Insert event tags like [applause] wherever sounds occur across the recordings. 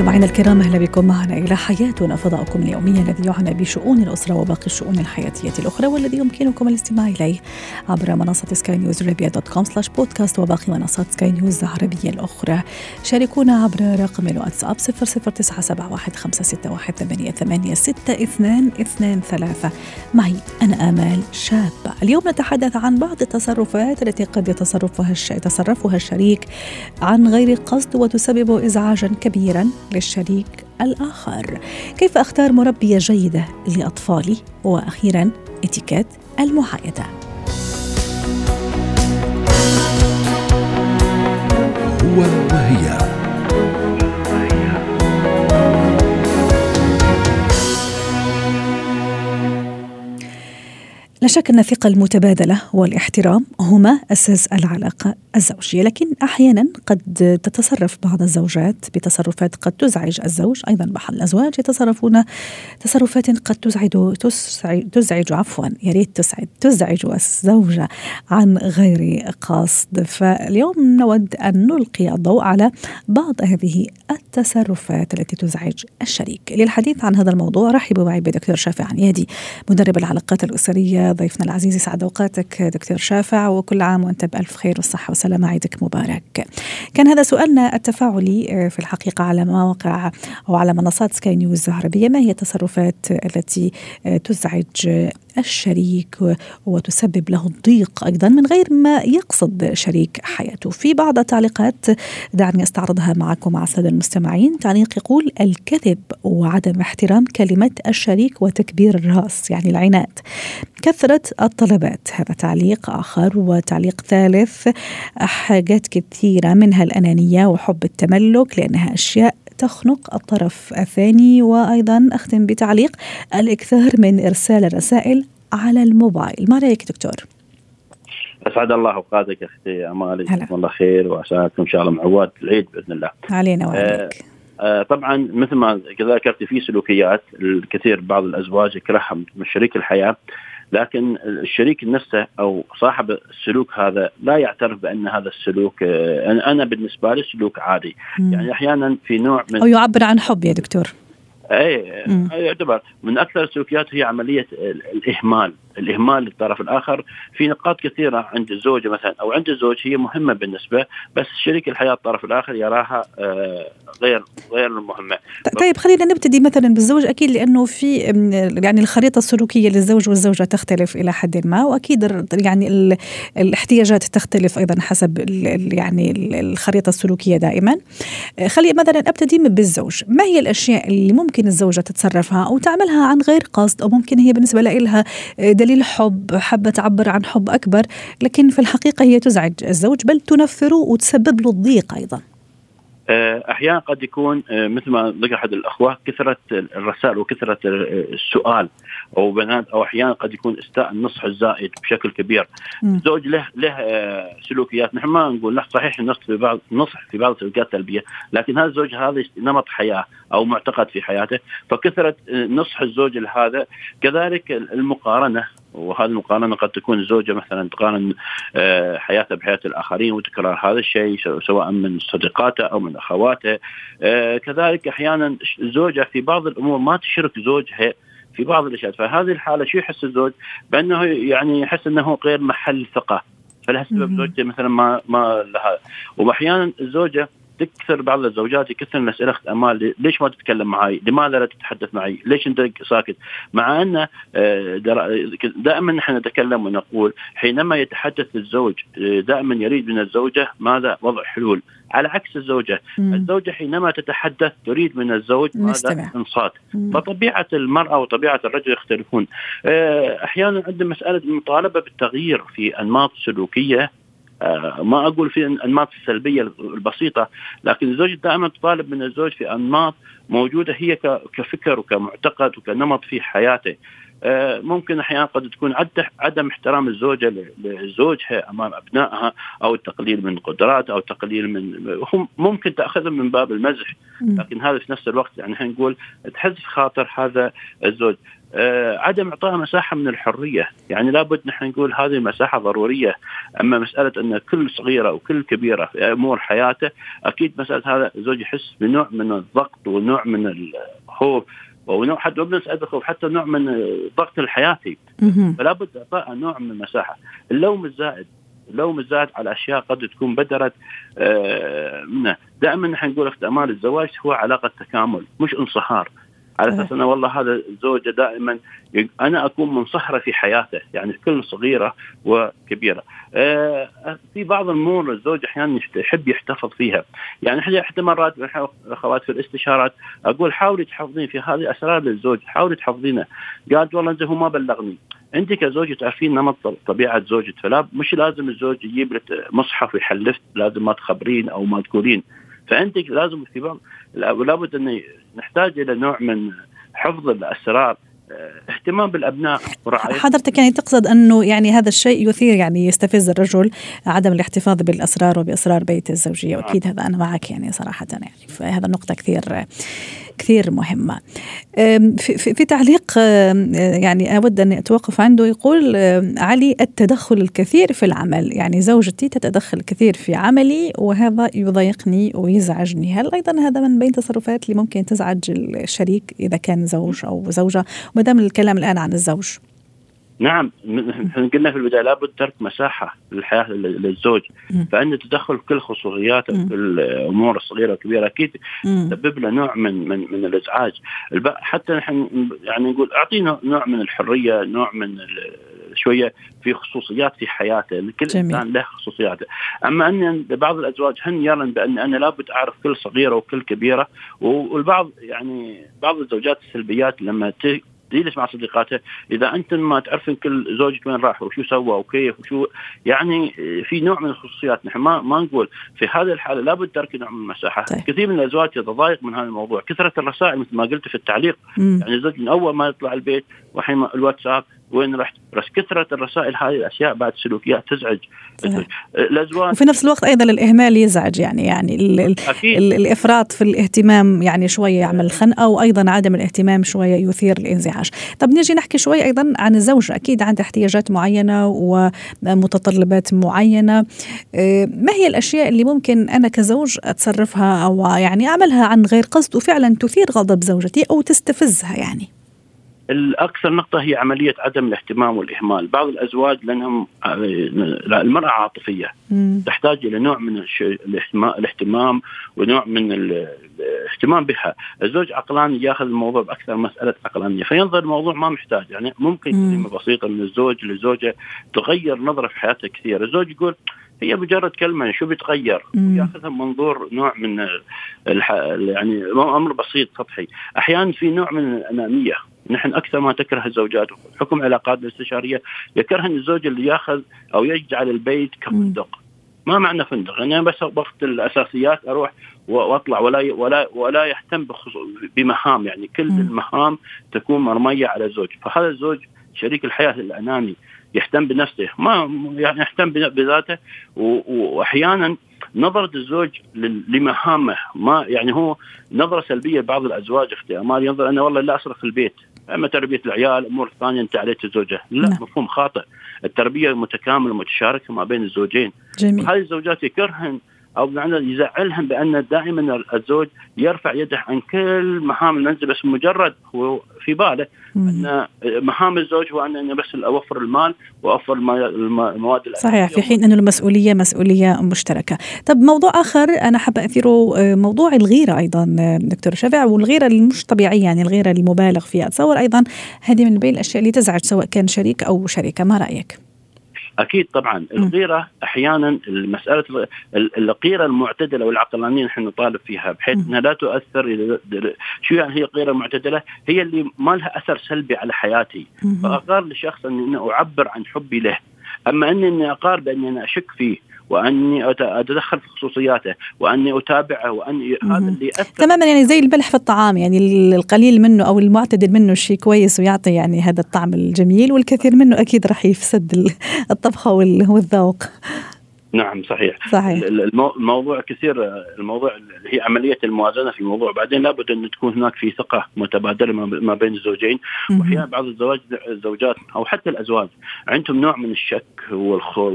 مستمعينا الكرام أهلا بكم. معنا إلى حياتنا فضاؤكم اليومي الذي يعنى بشؤون الأسرة وباقي الشؤون الحياتية الأخرى والذي يمكنكم الاستماع إليه عبر منصة سكاي نيوز عربيه dot com slash podcast وباقي منصات سكاي نيوز العربية الأخرى. شاركونا عبر رقم الواتساب 00971 معي أنا آمال شابه اليوم نتحدث عن بعض التصرفات التي قد يتصرفها يتصرفها الشريك عن غير قصد وتسبب ازعاجا كبيرا. للشريك الآخر. كيف أختار مربية جيدة لأطفالي؟ وأخيرا إتيكيت المعايدة هو وهي. لا شك أن الثقة المتبادلة والاحترام هما أساس العلاقة الزوجية لكن أحيانا قد تتصرف بعض الزوجات بتصرفات قد تزعج الزوج. أيضا بعض الأزواج يتصرفون تصرفات قد تزعج تزعج, عفوا يا ريت تسعد تزعج الزوجة عن غير قصد. فاليوم نود أن نلقي الضوء على بعض هذه التصرفات التي تزعج الشريك. للحديث عن هذا الموضوع رحبوا معي بدكتور شافع عنيادي مدرب العلاقات الأسرية ضيفنا العزيز يسعد أوقاتك دكتور شافع وكل عام وأنت بألف خير والصحة والسلامة عيدك مبارك. كان هذا سؤالنا التفاعلي آه، في الحقيقة على مواقع أو على منصات سكاي نيوز العربية ما هي التصرفات التي آه، تزعج الشريك وتسبب له الضيق أيضا من غير ما يقصد شريك حياته. في بعض التعليقات دعني أستعرضها معكم مع السادة المستمعين، تعليق يقول الكذب وعدم احترام كلمة الشريك وتكبير الرأس يعني العناد. كثرة الطلبات. هذا تعليق آخر وتعليق ثالث. حاجات كثيرة منها الأنانية وحب التملك لأنها أشياء تخنق الطرف الثاني. وأيضا أختم بتعليق الإكثار من إرسال الرسائل على الموبايل. ما رايك دكتور؟ أسعد الله أوقاتك أختي امال جزاكم الله خير وعساكم إن شاء الله معواد العيد بإذن الله. علينا وعليك آه آه طبعا مثل ما ذكرت في سلوكيات الكثير بعض الأزواج يكرهها من شريك الحياة. لكن الشريك نفسه أو صاحب السلوك هذا لا يعترف بأن هذا السلوك آه، أنا بالنسبة لي سلوك عادي. مم. يعني أحيانا في نوع من أو يعبر عن حب يا دكتور. اي يعتبر من أكثر السلوكيات هي عملية الإهمال. الإهمال للطرف الآخر في نقاط كثيرة عند الزوجة مثلا أو عند الزوج هي مهمة بالنسبة بس شريك الحياة الطرف الآخر يراها آه، غير غير مهمة. طيب خلينا نبتدي مثلا بالزوج أكيد لأنه في يعني الخريطة السلوكية للزوج والزوجة تختلف إلى حد ما وأكيد يعني الاحتياجات تختلف أيضا حسب يعني الخريطة السلوكية دائما. خلي مثلا أبتدي بالزوج، ما هي الأشياء اللي ممكن الزوجة تتصرفها أو تعملها عن غير قصد أو ممكن هي بالنسبة لها دليل حب حابة تعبر عن حب أكبر لكن في الحقيقة هي تزعج الزوج بل تنفره وتسبب له الضيق أيضا. آه، أحيانا قد يكون آه، مثل ما ذكر أحد الأخوة كثرة الرسائل وكثرة السؤال. أو بنات أو أحيانا قد يكون استاء النصح الزائد بشكل كبير. الزوج له له آه، سلوكيات. نحن ما نقول صحيح النصح في بعض نصح في بعض السلوكيات السلبيه لكن هذا الزوج هذا نمط حياة أو معتقد في حياته. فكثرة نصح الزوج لهذا. كذلك المقارنة وهذه المقارنة قد تكون الزوجه مثلا تقارن آه، حياتها بحياة الآخرين وتكرار هذا الشيء سواء من صديقاتها أو من اخواتها آه، كذلك أحيانا الزوجه في بعض الأمور ما تشرك زوجها في بعض الأشياء. فهذه الحالة شو يحس الزوج؟ بأنه يعني يحس إنه غير محل ثقة. فلهالسبب زوجته مثلا ما ما لها. واحيانا الزوجه تكثر بعض الزوجات يكثر مسألة أمال. ليش ما تتكلم معي لماذا لا تتحدث معي ليش أنت ساكت؟ مع أن آه، دائما نحن نتكلم ونقول حينما يتحدث الزوج آه، دائما يريد من الزوجة ماذا؟ وضع حلول. على عكس الزوجة. مم. الزوجة حينما تتحدث تريد من الزوج ماذا؟ إنصات. فطبيعة المرأة وطبيعة الرجل يختلفون. آه، أحيانا عندنا مسألة المطالبة بالتغيير في أنماط سلوكية. آه، ما أقول في الأنماط السلبية البسيطة لكن الزوج دائما تطالب من الزوج في أنماط موجودة هي كفكر وكمعتقد وكنمط في حياته. آه، ممكن أحيانا قد تكون عدم احترام الزوجة لزوجها أمام أبنائها أو التقليل من قدراته أو التقليل من هم ممكن تأخذهم من باب المزح. لكن هذا في نفس الوقت يعني إحنا نقول تحز خاطر هذا الزوج. آه عدم اعطائها مساحة من الحرية، يعني لابد نحن نقول هذه المساحه ضرورية، أما مسألة أن كل صغيرة وكل كبيرة في أمور حياته أكيد مسألة هذا الزوج يحس بنوع من الضغط ونوع من الخوف ونوع حتى بنفس الخوف حتى نوع من الضغط الحياتي فلا بد اعطائها نوع من المساحة، اللوم الزائد اللوم الزائد على أشياء قد تكون بدرت آه منه، دائما نحن نقول في اعمال الزواج هو علاقة تكامل مش انصهار. على أساس إنه والله هذا الزوجه دائما أنا أكون منصهره في حياته يعني كل صغيرة وكبيرة. آه في بعض الأمور الزوج أحيانا يحب يحتفظ فيها، يعني إحنا حتى مرات أخوات في الاستشارات أقول حاولي تحفظين في هذه أسرار للزوج، حاولي تحفظينها. قالت والله انت هو ما بلغني. أنت كزوجة تعرفين نمط طبيعة زوجك فلا مش لازم الزوج يجيب لك مصحف ويحلف لازم ما تخبرين أو ما تقولين فأنت لازم بعض لابد أن نحتاج إلى نوع من حفظ الأسرار آه، اهتمام بالأبناء ورعاية حضرتك يعني تقصد أنه يعني هذا الشيء يثير يعني يستفز الرجل عدم الاحتفاظ بالأسرار وبأسرار بيت الزوجية وأكيد هذا أنا معك يعني صراحة يعني فهذا النقطه كثير كثير مهمة. في, تعليق يعني أود أن أتوقف عنده يقول علي التدخل الكثير في العمل. يعني زوجتي تتدخل كثير في عملي وهذا يضايقني ويزعجني. هل أيضا هذا من بين تصرفات اللي ممكن تزعج الشريك إذا كان زوج أو زوجة؟ ما دام الكلام الآن عن الزوج. نعم قلنا في البداية لابد ترك مساحة للحياة للزوج. فان التدخل في كل خصوصيات في الأمور الصغيرة والكبيرة. أكيد تسبب له نوع من من من الإزعاج. حتى نحن يعني نقول اعطينا نوع من الحرية نوع من شوية في خصوصيات في حياته. كل إنسان له خصوصياته. أما ان بعض الأزواج هن يرن بأن أنا لابد أعرف كل صغيرة وكل كبيرة. والبعض يعني بعض الزوجات السلبيات لما تجلس مع صديقاته. إذا أنتم ما تعرفين كل زوجك وين راح وشو سوى وكيف وشو يعني في نوع من الخصوصيات. نحن ما ما نقول في هذه الحالة لابد ترك نوع من المساحة. طيب. كثير من الأزواج يتضايق من هذا الموضوع. كثرة الرسائل مثل ما قلت في التعليق. مم. يعني الزوج من أول ما يطلع البيت وحين الواتساب وين رحت. بس كثرة الرسائل هذه الأشياء بعد سلوكيات تزعج. الأزواج وفي نفس الوقت أيضا الإهمال يزعج يعني يعني ال أكيد. ال الإفراط في الاهتمام يعني شوية يعمل خنقة وأيضا عدم الاهتمام شوية يثير الانزعاج. طب نجي نحكي شوي أيضا عن الزوجة. أكيد عندها احتياجات معينة ومتطلبات معينة. آه، ما هي الأشياء اللي ممكن أنا كزوج أتصرفها أو يعني أعملها عن غير قصد وفعلا تثير غضب زوجتي أو تستفزها يعني؟ الأكثر نقطة هي عملية عدم الاهتمام والإهمال، بعض الأزواج لأنهم المرأة عاطفية. مم. تحتاج إلى نوع من الاهتمام ونوع من الاهتمام بها، الزوج عقلاني ياخذ الموضوع بأكثر مسألة عقلانية، فينظر الموضوع ما محتاج. يعني ممكن كلمة بسيطة من الزوج للزوجه تغير نظرة في حياته كثير، الزوج يقول هي مجرد كلمة شو بيتغير؟ ياخذها منظور نوع من الح... يعني أمر بسيط سطحي. أحيانا في نوع من الأنانية. نحن أكثر ما تكره الزوجات. حكم علاقات الاستشاريه يكرهن الزوج اللي ياخذ أو يجعل البيت كفندق. ما معنى فندق؟ أنا بس وقت الأساسيات أروح وأطلع ولا ولا ولا يهتم بمهام يعني. كل المهام تكون مرمية على الزوج. فهذا الزوج شريك الحياة الأناني يهتم بنفسه. ما يعني يهتم بذاته. وأحيانا نظرة الزوج لمهامه. ما يعني هو نظرة سلبية بعض الأزواج أختي أمال ينظر أنا والله لا أصرف في البيت. أما تربية العيال امور ثانية أنت عليك الزوجه لا نعم. مفهوم خاطئ. التربية متكاملة متشاركه ما بين الزوجين. جميل. هذه الزوجات يكرهن أو يزعلهم بأن دائما الزوج يرفع يده عن كل مهام المنزل بس مجرد هو في باله أن مهام الزوج هو أن بس أوفر المال وأوفر المواد صحيح في حين أنه المسؤولية مسؤولية مشتركة. طب موضوع آخر أنا حابة اثيره موضوع الغيرة أيضا دكتور شفع والغيرة المش طبيعية يعني الغيرة المبالغ فيها أتصور أيضا هذه من بين الأشياء اللي تزعج سواء كان شريك أو شريكة ما رأيك؟ أكيد طبعا. الغيرة أحيانا مساله الغيره المعتدلة والعقلانية نحن نطالب فيها بحيث إنها لا تؤثر شو يعني هي الغيره المعتدله؟ هي اللي ما لها أثر سلبي على حياتي. فأقار لشخص إني أعبر عن حبي له. أما إني أقار بأني أنا أشك فيه وأني أتدخل في خصوصياته وأني أتابعه وأني هذا اللي أثر تماما يعني زي البلح في الطعام يعني القليل منه أو المعتدل منه شيء كويس ويعطي يعني هذا الطعم الجميل والكثير منه أكيد راح يفسد [laughs] الطبخة والذوق. نعم صحيح. صحيح. الموضوع كثير الموضوع هي عملية الموازنة في الموضوع بعدين لابد أن تكون هناك في ثقة متبادلة ما بين الزوجين. واحيانا بعض الزواج الزوجات أو حتى الأزواج. عندهم نوع من الشك والخو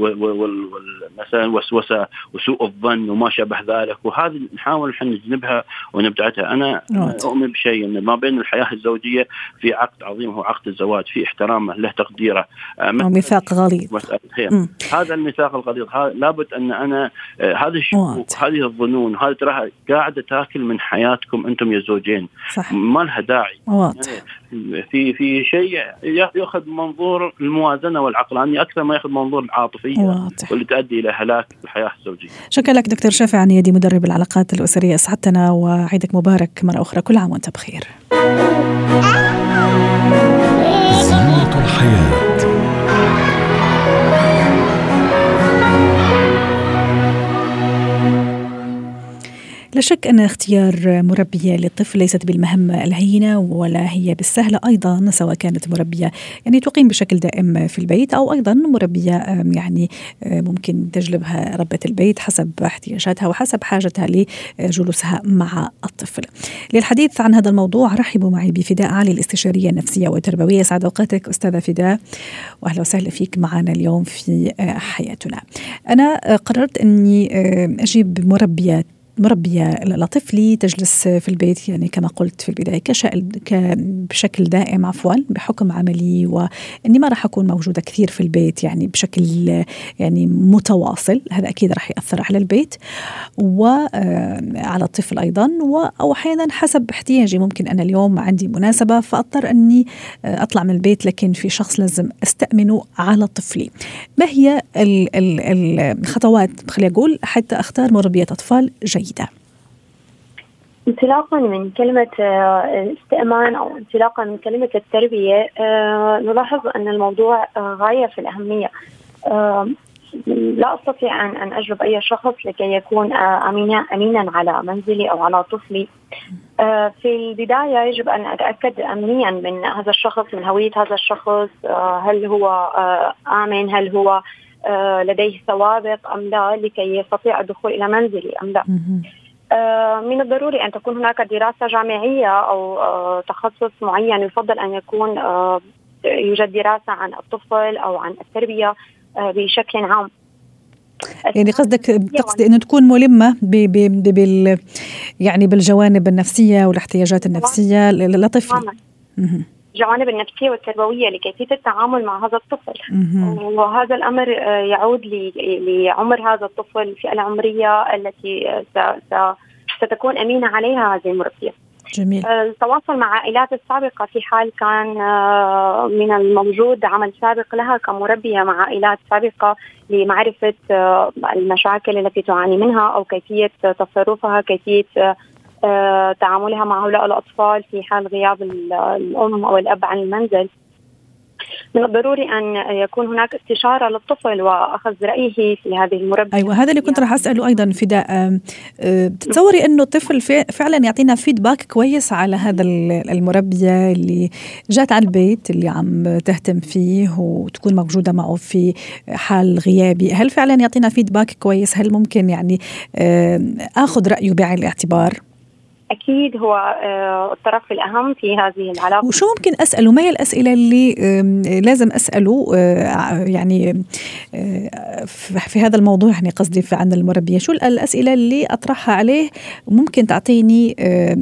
مثلا وسوسة وسوء الظن وما شابه ذلك. وهذه نحاول إحنا نجنبها ونبتعدها. أنا أؤمن بشيء أن ما بين الحياة الزوجية في عقد عظيم هو عقد الزواج في احترامه له تقديره. ميثاق غليظ. هذا الميثاق الغليظ. لابد أن أنا آه، هذه الشكوك هذه الظنون هذه تراها قاعدة تاكل من حياتكم أنتم يا زوجين صح. ما لها داعي واضح. يعني في في شيء يأخذ منظور الموازنة والعقلانيه أكثر ما يأخذ منظور العاطفية واضح. واللي تؤدي إلى هلاك الحياة الزوجية. شكرا لك دكتور شافع عنيدي مدرب العلاقات الأسرية أسعدتنا وعيدك مبارك مرة أخرى كل عام وأنت بخير. زينة الحياة لا شك أن اختيار مربية للطفل ليست بالمهمة الهينة ولا هي بالسهلة أيضا سواء كانت مربية يعني تقيم بشكل دائم في البيت أو أيضا مربية يعني ممكن تجلبها ربة البيت حسب احتياجاتها وحسب حاجتها لجلوسها مع الطفل. للحديث عن هذا الموضوع رحبوا معي بفداء علي الاستشارية النفسية والتربوية. سعد أوقاتك أستاذة فداء وأهلا وسهلا فيك معنا اليوم في حياتنا. أنا قررت أني أجيب مربية مربية لطفلي تجلس في البيت يعني كما قلت في البداية بشكل دائم عفوا بحكم عملي وإني ما راح أكون موجودة كثير في البيت يعني بشكل يعني متواصل. هذا أكيد راح يأثر على البيت. وعلى الطفل أيضا. أو أحيانا حسب احتياجي. ممكن أنا اليوم عندي مناسبة فأضطر أني أطلع من البيت لكن في شخص لازم أستأمنه على طفلي. ما هي الخطوات خليني أقول حتى أختار مربية أطفال جيد جيدة انطلاقا من كلمة آه، استئمان أو انطلاقا من كلمة التربية آه، نلاحظ أن الموضوع آه، غاية في الأهمية لا أستطيع أن أن أجلب أي شخص لكي يكون امينا امينا على منزلي أو على طفلي. في البداية يجب أن أتأكد امنيا من هذا الشخص من هوية هذا الشخص هل هو آمن هل هو لديه سوابق أم لا لكي يستطيع الدخول إلى منزلي أم لا. آه، من الضروري أن تكون هناك دراسة جامعية أو آه، تخصص معين يفضل أن يكون يوجد دراسة عن الطفل أو عن التربية بشكل عام. يعني قصدك تقصد إنه تكون ملمة ب ب بال يعني بالجوانب النفسية والإحتياجات النفسية لطفلي. الجوانب النفسية والتربوية لكيفية التعامل مع هذا الطفل. وهذا الأمر آه، يعود لعمر هذا الطفل الفئه العمرية التي ستكون أمينة عليها هذه المربيه جميل. آه، التواصل مع عائلات السابقة في حال كان آه، من الموجود عمل سابق لها كمربية مع عائلات سابقة لمعرفة المشاكل التي تعاني منها أو كيفية تصرفها كيفية آه، تعاملها مع هؤلاء الأطفال في حال غياب الأم أو الأب عن المنزل. من الضروري أن يكون هناك استشارة للطفل وأخذ رأيه في هذه المربية. أيوه هذا اللي كنت راح أسأله أيضا فداء. تتصوري أنه الطفل فعلا يعطينا فيدباك كويس على هذا المربية اللي جات على البيت اللي عم تهتم فيه وتكون موجودة معه في حال غيابي. هل فعلا يعطينا فيدباك كويس؟ هل ممكن يعني آخذ رأيه بعين الاعتبار؟ أكيد هو آه، الطرف الأهم في هذه العلاقة. وشو ممكن أسأله؟ ما هي الأسئلة اللي لازم أسأله آه، يعني آه، في هذا الموضوع يعني قصدي عن المربية. شو الأسئلة اللي أطرحها عليه؟ ممكن تعطيني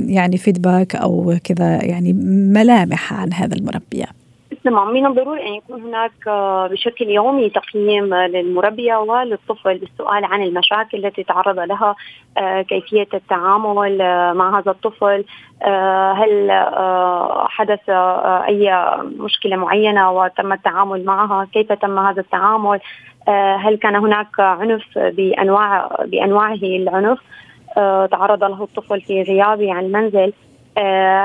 يعني فيدباك أو كذا يعني ملامح عن هذا المربيه نعم من الضروري أن يكون هناك آه، بشكل يومي تقييم للمربية وللطفل بالسؤال عن المشاكل التي تعرض لها آه، كيفية التعامل آه، مع هذا الطفل هل حدث أي مشكلة معينة وتم التعامل معها كيف تم هذا التعامل هل كان هناك عنف بأنواع بأنواعه العنف تعرض له الطفل في غيابه عن المنزل. آه،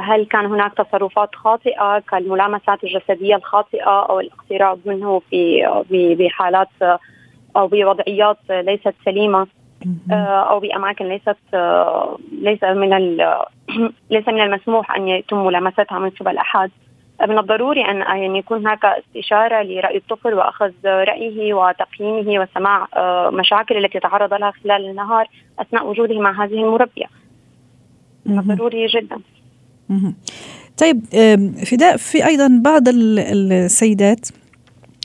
هل كان هناك تصرفات خاطئة كالملامسات الجسدية الخاطئة أو الاقتراب منه في بحالات أو بوضعيات ليست سليمة أو بأماكن ليست ليس من [clears throat] ليس من المسموح أن يتم ملامستها من قبل أحد من الضروري ان أن يكون هناك استشارة لرأي الطفل وأخذ رأيه وتقييمه وسماع مشاكل التي يتعرض لها خلال النهار أثناء وجوده مع هذه المربية. ضروري جدا. طيب فداء في أيضا بعض السيدات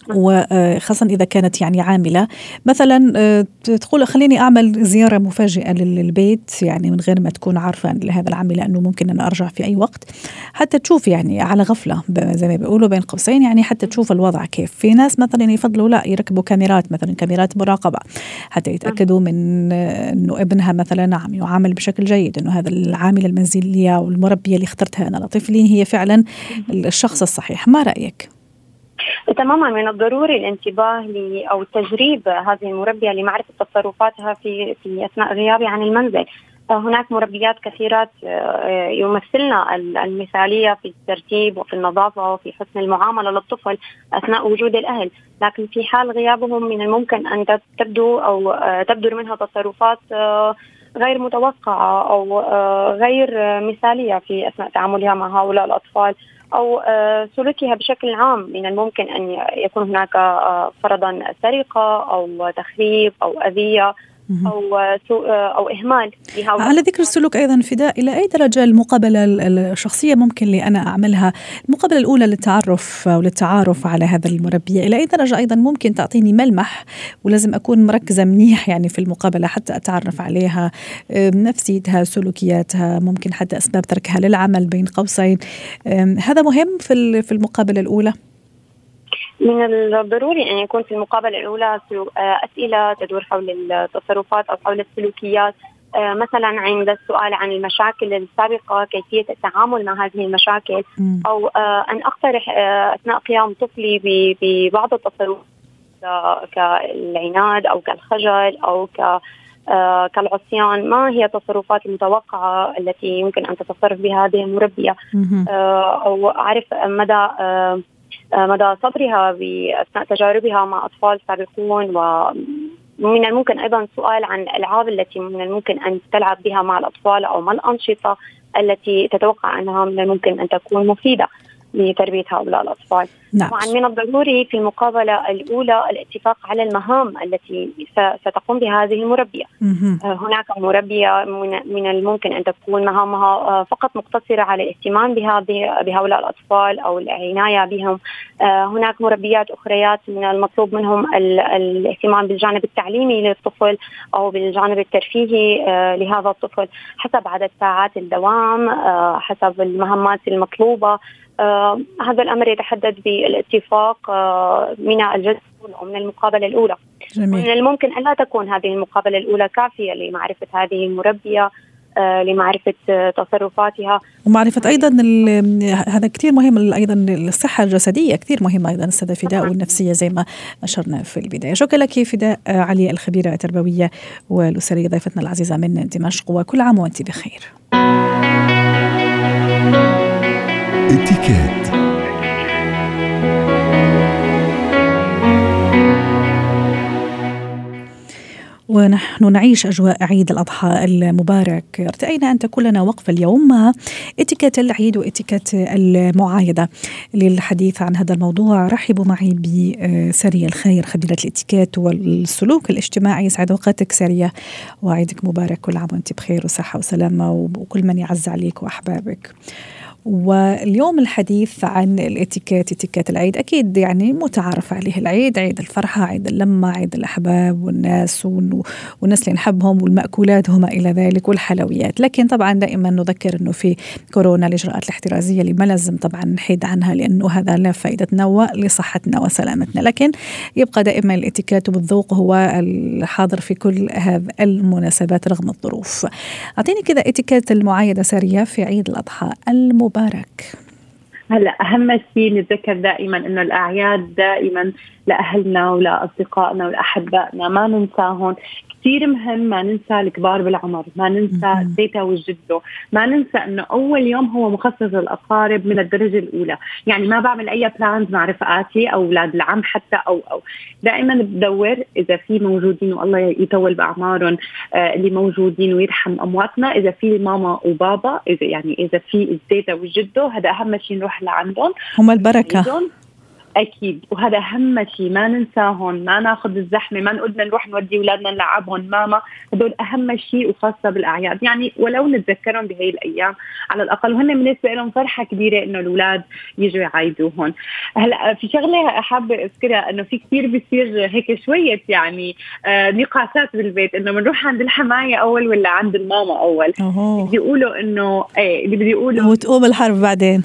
وخاصة إذا كانت يعني عاملة. مثلا آه، تقول خليني أعمل زيارة مفاجئة للبيت يعني من غير ما تكون عارفة لهذا العاملة أنه ممكن أن أرجع في أي وقت. حتى تشوف يعني على غفلة زي ما بيقولوا بين قوسين يعني حتى تشوف الوضع كيف. في ناس مثلا يفضلوا لا يركبوا كاميرات مثلا كاميرات مراقبة حتى يتأكدوا من أنه ابنها مثلا عم يعامل بشكل جيد أنه هذا العاملة المنزلية والمربية اللي اخترتها أنا لطفلي هي فعلا الشخص الصحيح. ما رأيك؟ تماما من الضروري الانتباه أو تجريب هذه المربية لمعرفة تصرفاتها في في أثناء غيابي عن المنزل. هناك مربيات كثيرات آه، يمثلن المثالية في الترتيب وفي النظافة وفي حسن المعاملة للطفل أثناء وجود الأهل، لكن في حال غيابهم من الممكن أن تبدو أو آه، تبدر منها تصرفات آه، غير متوقعة أو غير مثالية في أثناء تعاملها مع هؤلاء الأطفال أو آه، سلوكها بشكل عام من الممكن أن يكون هناك آه، فرضا سرقة أو تخريب أو أذية. أو سوء أو إهمال على ذكر السلوك أيضا فداء إلى أي درجة المقابلة الشخصية ممكن لي أنا أعملها؟ المقابلة الأولى للتعرف أو للتعارف على هذا المربيه إلى أي درجة أيضا ممكن تعطيني ملمح ولازم أكون مركزة منيح يعني في المقابلة حتى أتعرف عليها؟ نفسيتها سلوكياتها ممكن حتى أسباب تركها للعمل بين قوسين. هذا مهم في في المقابلة الأولى؟ من الضروري أن يكون في المقابلة الأولى آه، أسئلة تدور حول التصرفات أو حول السلوكيات. آه، مثلا عند السؤال عن المشاكل السابقة كيفية التعامل مع هذه المشاكل. أو آه، أن أقترح أثناء قيام طفلي ببعض التصرفات كالعناد أو كالخجل أو ك كالعصيان. ما هي التصرفات المتوقعة التي يمكن أن تتصرف بها هذه المربية؟ أو أعرف مدى آه، مدى صبرها أثناء تجاربها مع أطفال سابقون ومن الممكن أيضا السؤال عن الألعاب التي من الممكن أن تلعب بها مع الأطفال أو ما الأنشطة التي تتوقع أنها من الممكن أن تكون مفيدة. لتربية هؤلاء الأطفال. نعم. طبعا من الضروري في المقابله الأولى الاتفاق على المهام التي ستقوم بها هذه المربية. مه. آه، هناك مربية من الممكن أن تكون مهامها آه، فقط مقتصرة على الاهتمام بها بهؤلاء الأطفال أو العناية بهم. آه، هناك مربيات أخريات من المطلوب منهم الاهتمام بالجانب التعليمي للطفل أو بالجانب الترفيهي لهذا الطفل حسب عدد ساعات الدوام حسب المهمات المطلوبة آه هذا الأمر يتحدد بالاتفاق آه من الجلسه أو من المقابلة الأولى. جميل. من الممكن أن لا تكون هذه المقابلة الأولى كافية لمعرفة هذه المربية آه لمعرفة تصرفاتها ومعرفة أيضا هذا كثير مهم أيضا الصحة الجسدية كثير مهمة أيضا أستاذة فداء والنفسية زي ما أشرنا في البداية شكرا لك فداء علي الخبيرة التربوية والأسرية ضيفتنا العزيزة من دمشق وكل عام وأنت بخير اتكات ونحن نعيش أجواء عيد الأضحى المبارك. أرتأينا أن تكون لنا وقفة اليوم مع اتكات العيد واتكات المعايدة. للحديث عن هذا الموضوع رحبوا معي بسارية الخير خبيرة الاتكات والسلوك الاجتماعي يسعد أوقاتك سارية وعيدك مبارك كل عام وأنت بخير وصحة وسلامة وكل من يعز عليك وأحبابك. واليوم الحديث عن الاتيكيت اتيكيت العيد أكيد يعني متعارف عليه العيد عيد الفرحة عيد اللمة عيد الأحباب والناس والناس اللي نحبهم والماكولات وما إلى ذلك والحلويات. لكن طبعا دائما نذكر إنه في كورونا الإجراءات الاحترازية اللي ما لازم طبعا نحيد عنها لأنه هذا لا فائدتنا ولصحتنا وسلامتنا. لكن يبقى دائما الاتيكيت والذوق هو الحاضر في كل هذه المناسبات رغم الظروف. أعطيني كذا اتيكيت المعايدة ساريه في عيد الأضحى المبارك. مبارك. هلا أهم شيء نتذكر دائما إنه الأعياد دائما لأهلنا ولأصدقائنا ولأحبائنا ما ننساهم كثير مهم ما ننسى الكبار بالعمر ما ننسى التيتا والجدو ما ننسى إنه أول يوم هو مخصص للأقارب من الدرجة الأولى. يعني ما بعمل أي plans مع رفقاتي أو أولاد العم حتى أو أو. دائما بدور إذا في موجودين والله يطول بأعمارهم آه اللي موجودين ويرحم أمواتنا. إذا في ماما وبابا إذا يعني إذا في التيتا والجدو هذا أهم شيء نروح لعندهم. هم البركة. أكيد. وهذا اهم شيء ما ننساهم ما ناخذ الزحمة ما نقول بدنا نروح نودي أولادنا نلعبهم ماما. هدول أهم شيء وخاصة بالأعياد. يعني ولو نتذكرهم بهي الأيام على الأقل وهن بالنسبة لهم فرحة كبيرة إنه الأولاد يجوا يعايدوهم هلا في شغلة حابة أذكرها إنه في كثير بيصير هيك شوية يعني آه نقاشات بالبيت. إنه بنروح عند الحماية أول ولا عند الماما أول؟ بدي يقولوا إنه إيه اللي بدي يقولوا وتقوم الحرب بعدين.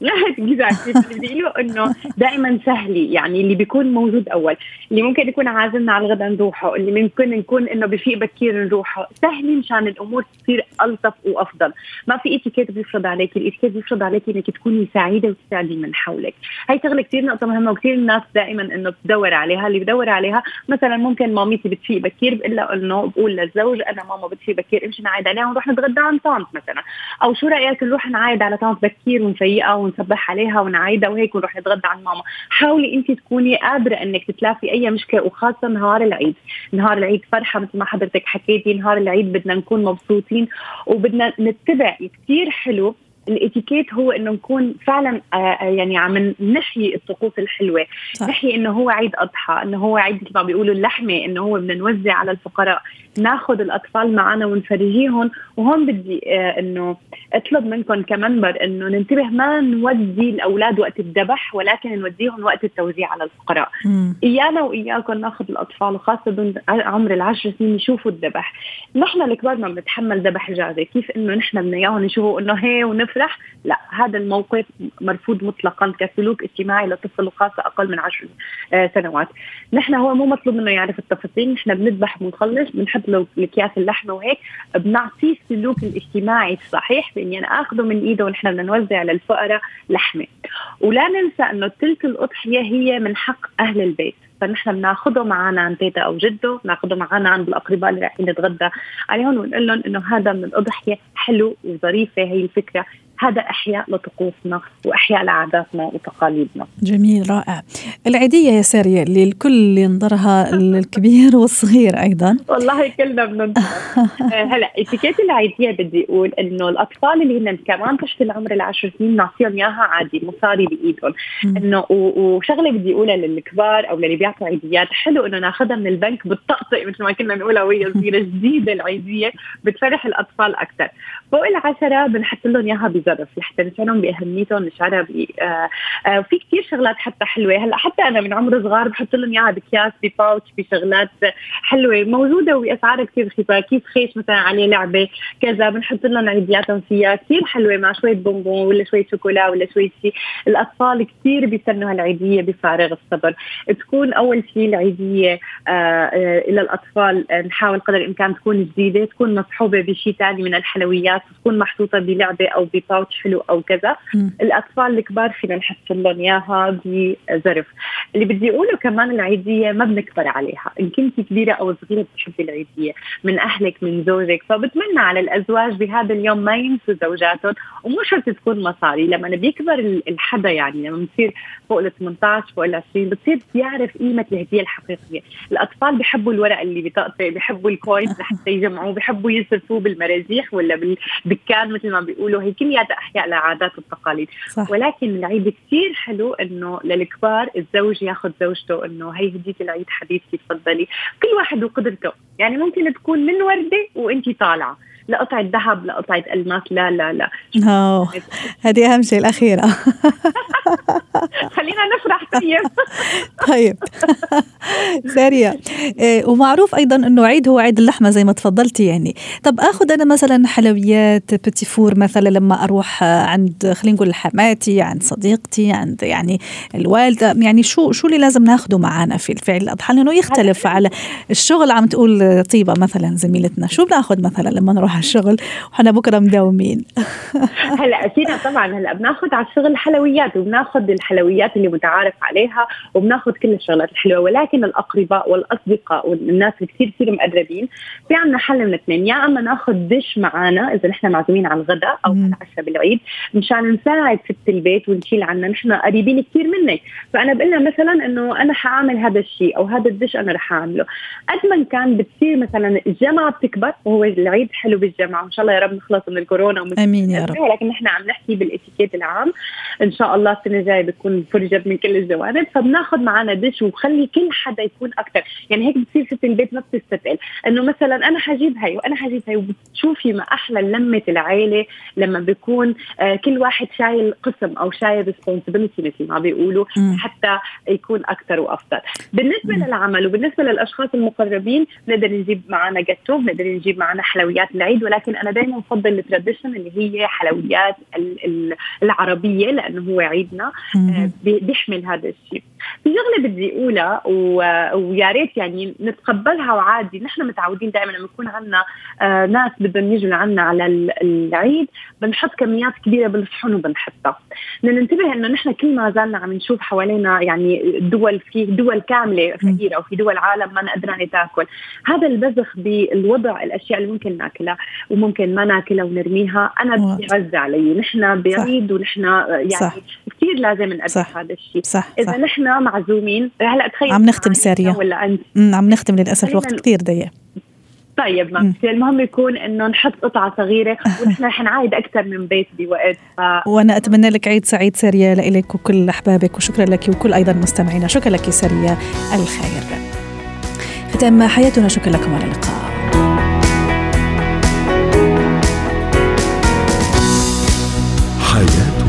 بدي يقولوا إنه دائما سهلي يعني اللي بيكون موجود أول اللي ممكن يكون عازمنا على الغداء نروحه اللي ممكن نكون إنه بفيق بكير نروحه. سهلي مشان الأمور تصير ألطف وأفضل. ما في اتيكيت بيفرض عليك الاتيكيت بيفرض عليك إنك تكوني سعيدة وتساعدي من حولك. هي شغلة كثير نقطة مهمة وكثير الناس دائما إنه بتدور عليها اللي بدور عليها مثلا ممكن مامتي بتفيق بكير بقول إنه بقول للزوج أنا ماما بتفيق بكير امشي نعايد عليها ونروح نتغدى عند طانت مثلا. أو شو رأيك نروح نعايد على طانت بكير ونفيقها ونصبح عليها ونعيدها وهيك ونروح نتغدى عند ماما. حاولي انت تكوني قادرة انك تتلافي أي مشكلة وخاصة نهار العيد. نهار العيد فرحة مثل ما حضرتك حكيتي نهار العيد بدنا نكون مبسوطين وبدنا نتبع كثير حلو الاتيكيت هو إنه نكون فعلا آه، آه، يعني عم نحيي الطقوس الحلوة. صح. نحيي إنه هو عيد أضحى إنه هو عيد مثل ما بيقولوا اللحمة إنه هو بدنا نوزع على الفقراء ناخذ الأطفال معنا ونفرجيهم. وهون بدي آه إنه أطلب منكم كمنبر إنه ننتبه ما نودي الأولاد وقت الذبح ولكن نوديهم وقت التوزيع على الفقراء. إيانا وإياكم ناخذ الأطفال وخاصة عمر العشر سنين يشوفوا الذبح. نحن الكبار ما بنتحمل ذبح جازي كيف إنه نحن بدنا إياهم يشوفوا إنه هي ونفرح لا هذا الموقف مرفوض مطلقا كسلوك اجتماعي لطفل وخاصه أقل من عشر آه سنوات. نحن هو مو مطلوب منه يعرف التفاصيل نحن بنذبح ونخلص بنحط له أكياس اللحمه وهيك بنعطيه السلوك الاجتماعي الصحيح باني أنا اخذه من إيده ونحن بدنا نوزع للفقراء لحمة. ولا ننسى أنه تلك الأضحية هي من حق أهل البيت. فنحن بناخذه معنا عند تيتا أو جده بناخذه معنا عند الأقرباء اللي رايحين نتغدى. عليهم ونقول لهم إنه هذا من الأضحية حلو وظريفة هي الفكرة. هذا أحياء لطقوسنا وأحياء لعاداتنا وتقاليدنا. جميل رائع. العيدية يا سارية اللي الكل ينظرها الكبير والصغير أيضا. والله كلنا بننظر. [laughs] هلا اتيكيت العيدية بدي أقول إنه الأطفال اللي هن كمان تحت العمر العشر سنين نعطيهم اياها عادي مصاري بإيدهم. إنه وشغلة بدي أقولها للكبار أو للي بيعطوا عيديات حلو إنه ناخذها من البنك بالطقطق مثل ما كنا نقولها وهي صغيرة جديدة العيدية بتفرح الأطفال أكثر. فوق العشرة بنحط لهم إياها بظرف لحتى نشعرهم بأهميتهم نشعرها ب آه آه في كثير شغلات حتى حلوة. هلأ حتى أنا من عمر صغار بحط لهم إياها بأكياس بباوتش بشغلات حلوة موجودة وباسعار كثير رخيصة. كيس خيش مثلا عليه لعبة كذا بنحط لهم عيدياتهم فيها. كثير حلوة مع شوية بونبون ولا شوية شوكولا ولا شوية شيء. الأطفال كثير بيستنوا هالعيدية بفارغ الصبر. تكون أول شيء العيدية آه آه إلى الأطفال آه، نحاول قدر الإمكان تكون جديدة تكون مصحوبة بشيء ثاني من الحلويات تكون محطوطة بلعبة أو بباوتش حلو أو كذا. م. الأطفال الكبار فينا نحط لهم إياها بظرف اللي بدي أقوله كمان العيدية ما بنكبر عليها. ان كنت كبيرة أو صغيرة بتحبي العيدية. من أهلك من زوجك. فبتمنى على الأزواج بهذا اليوم ما ينسوا زوجاتهم. ومو شرط تكون مصاري. لما بيكبر الحدا يعني لما بصير فوق ال 18 فوق ال 20 بتصير بيعرف قيمة الهدية الحقيقية. الأطفال بيحبوا الورق اللي بيطقطق بيحبوا الكوينز لحتى يجمعوه بيحبوا يصرفوه بالمراجيح ولا بالدكان مثل ما بيقولوا. هي كلياتها أحياء لعادات والتقاليد. صح. ولكن العيد كثير حلو إنه للكبار الزوج ياخذ زوجته إنه هي هدية العيد حبيبتي تفضلي. كل واحد وقدرته. يعني ممكن تكون من وردة وانت طالعة. لقطعة ذهب لقطعة ألماس لا لا لا. هذه أهم شيء الأخيرة. [laughs] خلينا نفرح طيب. [laughs] طيب. سارية إيه، ومعروف أيضا أنه عيد هو عيد اللحمة زي ما تفضلتي يعني. طب أخذ أنا مثلا حلويات بتي فور مثلا لما أروح عند خلينا نقول حماتي عند صديقتي عند يعني الوالدة. يعني شو شو اللي لازم ناخده معنا في الفعل؟ الأضحى لأنه يختلف على الشغل عم تقول طيبة مثلا زميلتنا. شو بناخذ مثلا لما نروح على الشغل وحنا بكرة مداومين. [laughs] هلا فينا طبعا هلا بناخذ على الشغل حلويات وبناخذ الحلويات اللي متعارف عليها وبناخذ كل الشغلات الحلوة. ولكن الأقرباء والأصدقاء والناس اللي كثير كثير مقربين في عندنا حل من اثنين. يا إما ناخذ دش معنا إذا نحن معزومين على الغداء أو على العشاء بالعيد مشان نساعد ست البيت ونشيل عنا نحن قريبين كثير منك. فأنا بقول لها مثلا إنه أنا حأعمل هذا الشيء أو هذا الدش أنا رح أعمله. قد ما كان بتصير مثلا الجامعة بتكبر وهو العيد حلو بالجامعة وإن شاء الله يا رب نخلص من الكورونا آمين يا رب. لكن نحن عم نحكي بالإتيكيت العام. إن شاء الله السنة الجاية بتكون فرجت من كل الجوانب فبناخذ معنا دش وبخلي كل حدا يكون أكثر يعني هيك بتصير ست البيت ما بتستثقل إنه مثلا أنا حجيب هي وأنا حجيب هي وبتشوفي ما أحلى لمة العائله لما بيكون آه كل واحد شايل قسم أو شايل responsibility مثل ما بيقولوا حتى يكون أكثر وأفضل. بالنسبة. للعمل وبالنسبة للأشخاص المقربين نقدر نجيب معنا جاتو نقدر نجيب معنا حلويات العيد ولكن أنا دائما بفضل ال tradition اللي هي حلويات العربية لأنه هو عيدنا آه، بيحمل هذا الشيء. في شغله بدي أقولها ويا ريت يعني نتقبلها وعادي. نحن متعودين دائما لما يكون عندنا آه، ناس بدهم يجوا لعنا على العيد بنحط كميات كبيرة بالصحن وبنحطها. بدنا ننتبه إنه نحن كل ما زالنا عم نشوف حوالينا يعني دول في دول كاملة فقيرة وفي دول عالم ما قدرانه تاكل هذا البذخ بالوضع الأشياء اللي ممكن ناكلها وممكن ما ناكلها ونرميها أنا بيعز علي. نحن بعيد ونحن يعني صح. يعني كثير لازم نقدر هذا الشيء. صح إذا نحن معزومين هلأ تخيل عم نختم ساريا ولا أنت؟ عم نختم للأسف الوقت كثير ضيق. طيب ما المهم يكون إنه نحط قطعة صغيرة. [laughs] ونحن رح نعايد أكثر من بيت بوقت ف... وأنا أتمنى لك عيد سعيد ساريا لك وكل أحبابك وشكرا لك وكل أيضا مستمعينا. شكرا لك ساريا الخير. ختام حياتنا. شكرا لكم على اللقاء. حياتي